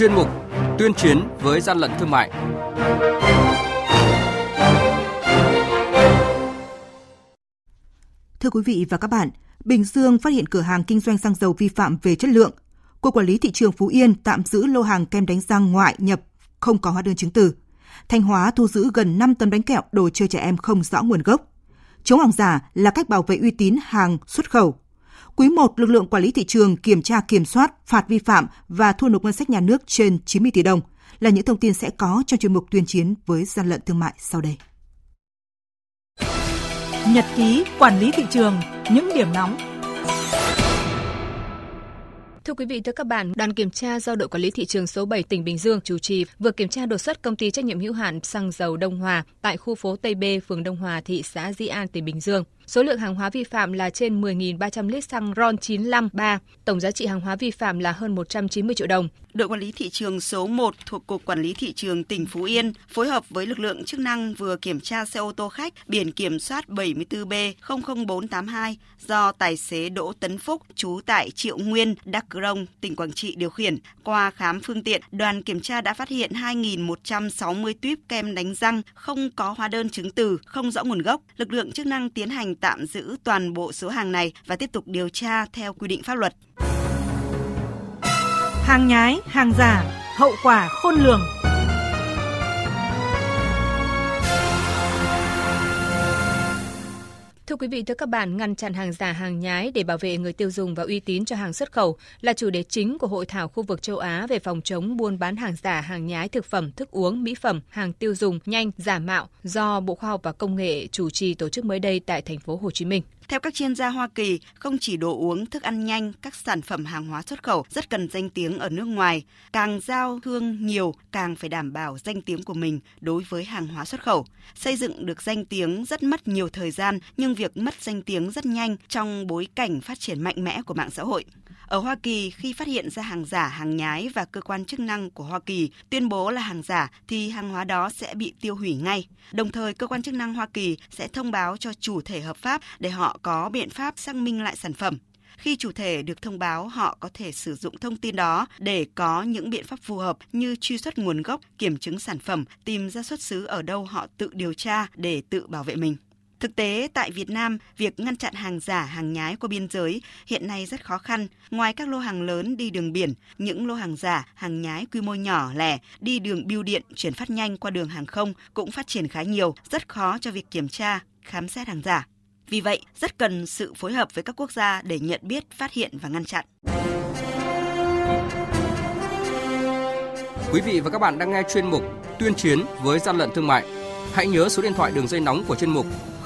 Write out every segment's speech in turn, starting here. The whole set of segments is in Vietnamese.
chuyên mục Tuyên chiến với gian lận thương mại. Thưa quý vị và các bạn, Bình Dương phát hiện cửa hàng kinh doanh xăng dầu vi phạm về chất lượng. Cục Quản lý thị trường Phú Yên tạm giữ lô hàng kem đánh răng ngoại nhập không có hóa đơn chứng từ. Thanh Hóa thu giữ gần 5 tấn bánh kẹo đồ chơi trẻ em không rõ nguồn gốc. Chống hàng giả là cách bảo vệ uy tín hàng xuất khẩu. Quý 1, lực lượng quản lý thị trường kiểm tra kiểm soát, phạt vi phạm và thu nộp ngân sách nhà nước trên 90 tỷ đồng là những thông tin sẽ có trong chuyên mục tuyên chiến với gian lận thương mại sau đây. Nhật ký quản lý thị trường, những điểm nóng Thưa quý vị, thưa các bạn, đoàn kiểm tra do đội quản lý thị trường số 7 tỉnh Bình Dương chủ trì vừa kiểm tra đột xuất công ty trách nhiệm hữu hạn xăng dầu Đông Hòa tại khu phố Tây B, phường Đông Hòa, thị xã Di An, tỉnh Bình Dương. Số lượng hàng hóa vi phạm là trên 10.300 lít xăng RON 953, tổng giá trị hàng hóa vi phạm là hơn 190 triệu đồng. Đội quản lý thị trường số 1 thuộc Cục Quản lý Thị trường tỉnh Phú Yên phối hợp với lực lượng chức năng vừa kiểm tra xe ô tô khách biển kiểm soát 74B00482 do tài xế Đỗ Tấn Phúc trú tại Triệu Nguyên, Đắk Rông, tỉnh Quảng Trị điều khiển. Qua khám phương tiện, đoàn kiểm tra đã phát hiện 2.160 tuyếp kem đánh răng không có hóa đơn chứng từ, không rõ nguồn gốc. Lực lượng chức năng tiến hành tạm giữ toàn bộ số hàng này và tiếp tục điều tra theo quy định pháp luật. Hàng nhái, hàng giả, hậu quả khôn lường. Thưa quý vị, thưa các bạn, ngăn chặn hàng giả, hàng nhái để bảo vệ người tiêu dùng và uy tín cho hàng xuất khẩu là chủ đề chính của hội thảo khu vực châu Á về phòng chống buôn bán hàng giả, hàng nhái thực phẩm, thức uống, mỹ phẩm, hàng tiêu dùng nhanh, giả mạo do Bộ Khoa học và Công nghệ chủ trì tổ chức mới đây tại thành phố Hồ Chí Minh. Theo các chuyên gia Hoa Kỳ, không chỉ đồ uống, thức ăn nhanh, các sản phẩm hàng hóa xuất khẩu rất cần danh tiếng ở nước ngoài. Càng giao thương nhiều, càng phải đảm bảo danh tiếng của mình đối với hàng hóa xuất khẩu. Xây dựng được danh tiếng rất mất nhiều thời gian, nhưng việc mất danh tiếng rất nhanh trong bối cảnh phát triển mạnh mẽ của mạng xã hội. Ở Hoa Kỳ, khi phát hiện ra hàng giả, hàng nhái và cơ quan chức năng của Hoa Kỳ tuyên bố là hàng giả thì hàng hóa đó sẽ bị tiêu hủy ngay. Đồng thời, cơ quan chức năng Hoa Kỳ sẽ thông báo cho chủ thể hợp pháp để họ có biện pháp xác minh lại sản phẩm. Khi chủ thể được thông báo, họ có thể sử dụng thông tin đó để có những biện pháp phù hợp như truy xuất nguồn gốc, kiểm chứng sản phẩm, tìm ra xuất xứ ở đâu họ tự điều tra để tự bảo vệ mình. Thực tế, tại Việt Nam, việc ngăn chặn hàng giả, hàng nhái qua biên giới hiện nay rất khó khăn. Ngoài các lô hàng lớn đi đường biển, những lô hàng giả, hàng nhái quy mô nhỏ lẻ đi đường bưu điện chuyển phát nhanh qua đường hàng không cũng phát triển khá nhiều, rất khó cho việc kiểm tra, khám xét hàng giả. Vì vậy, rất cần sự phối hợp với các quốc gia để nhận biết, phát hiện và ngăn chặn. Quý vị và các bạn đang nghe chuyên mục Tuyên chiến với gian lận thương mại. Hãy nhớ số điện thoại đường dây nóng của chuyên mục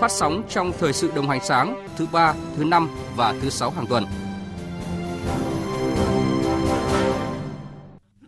phát sóng trong thời sự đồng hành sáng thứ ba, thứ năm và thứ sáu hàng tuần.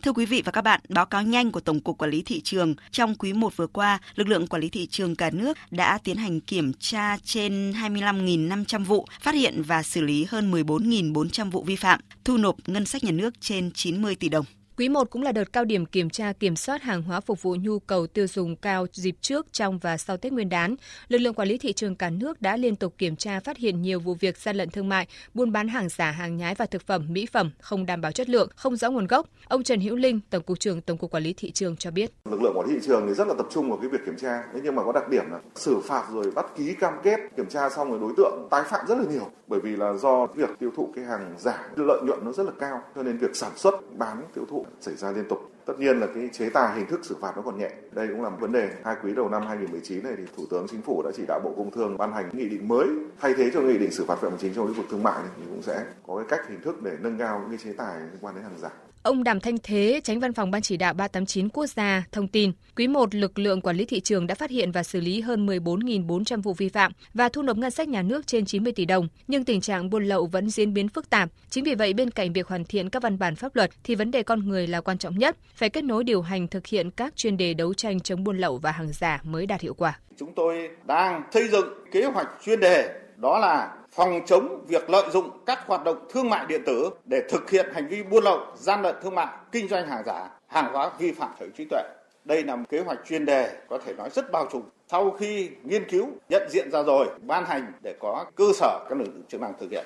Thưa quý vị và các bạn, báo cáo nhanh của Tổng cục Quản lý thị trường trong quý 1 vừa qua, lực lượng quản lý thị trường cả nước đã tiến hành kiểm tra trên 25.500 vụ, phát hiện và xử lý hơn 14.400 vụ vi phạm, thu nộp ngân sách nhà nước trên 90 tỷ đồng. Quý 1 cũng là đợt cao điểm kiểm tra kiểm soát hàng hóa phục vụ nhu cầu tiêu dùng cao dịp trước, trong và sau Tết Nguyên đán. Lực lượng quản lý thị trường cả nước đã liên tục kiểm tra phát hiện nhiều vụ việc gian lận thương mại, buôn bán hàng giả, hàng nhái và thực phẩm, mỹ phẩm không đảm bảo chất lượng, không rõ nguồn gốc. Ông Trần Hữu Linh, Tổng cục trưởng Tổng cục Quản lý thị trường cho biết. Lực lượng quản lý thị trường thì rất là tập trung vào cái việc kiểm tra, thế nhưng mà có đặc điểm là xử phạt rồi bắt ký cam kết, kiểm tra xong rồi đối tượng tái phạm rất là nhiều bởi vì là do việc tiêu thụ cái hàng giả lợi nhuận nó rất là cao cho nên việc sản xuất bán tiêu thụ xảy ra liên tục tất nhiên là cái chế tài hình thức xử phạt nó còn nhẹ đây cũng là một vấn đề hai quý đầu năm 2019 này thì thủ tướng chính phủ đã chỉ đạo bộ công thương ban hành nghị định mới thay thế cho nghị định xử phạt vi phạm hành chính trong lĩnh vực thương mại này thì cũng sẽ có cái cách hình thức để nâng cao những cái chế tài liên quan đến hàng giả Ông Đàm Thanh Thế, tránh văn phòng Ban chỉ đạo 389 quốc gia, thông tin, quý 1 lực lượng quản lý thị trường đã phát hiện và xử lý hơn 14.400 vụ vi phạm và thu nộp ngân sách nhà nước trên 90 tỷ đồng, nhưng tình trạng buôn lậu vẫn diễn biến phức tạp. Chính vì vậy bên cạnh việc hoàn thiện các văn bản pháp luật thì vấn đề con người là quan trọng nhất phải kết nối điều hành thực hiện các chuyên đề đấu tranh chống buôn lậu và hàng giả mới đạt hiệu quả. Chúng tôi đang xây dựng kế hoạch chuyên đề đó là phòng chống việc lợi dụng các hoạt động thương mại điện tử để thực hiện hành vi buôn lậu, gian lận thương mại, kinh doanh hàng giả, hàng hóa vi phạm sở hữu trí tuệ. Đây là một kế hoạch chuyên đề có thể nói rất bao trùm. Sau khi nghiên cứu, nhận diện ra rồi, ban hành để có cơ sở các lực lượng chức năng thực hiện.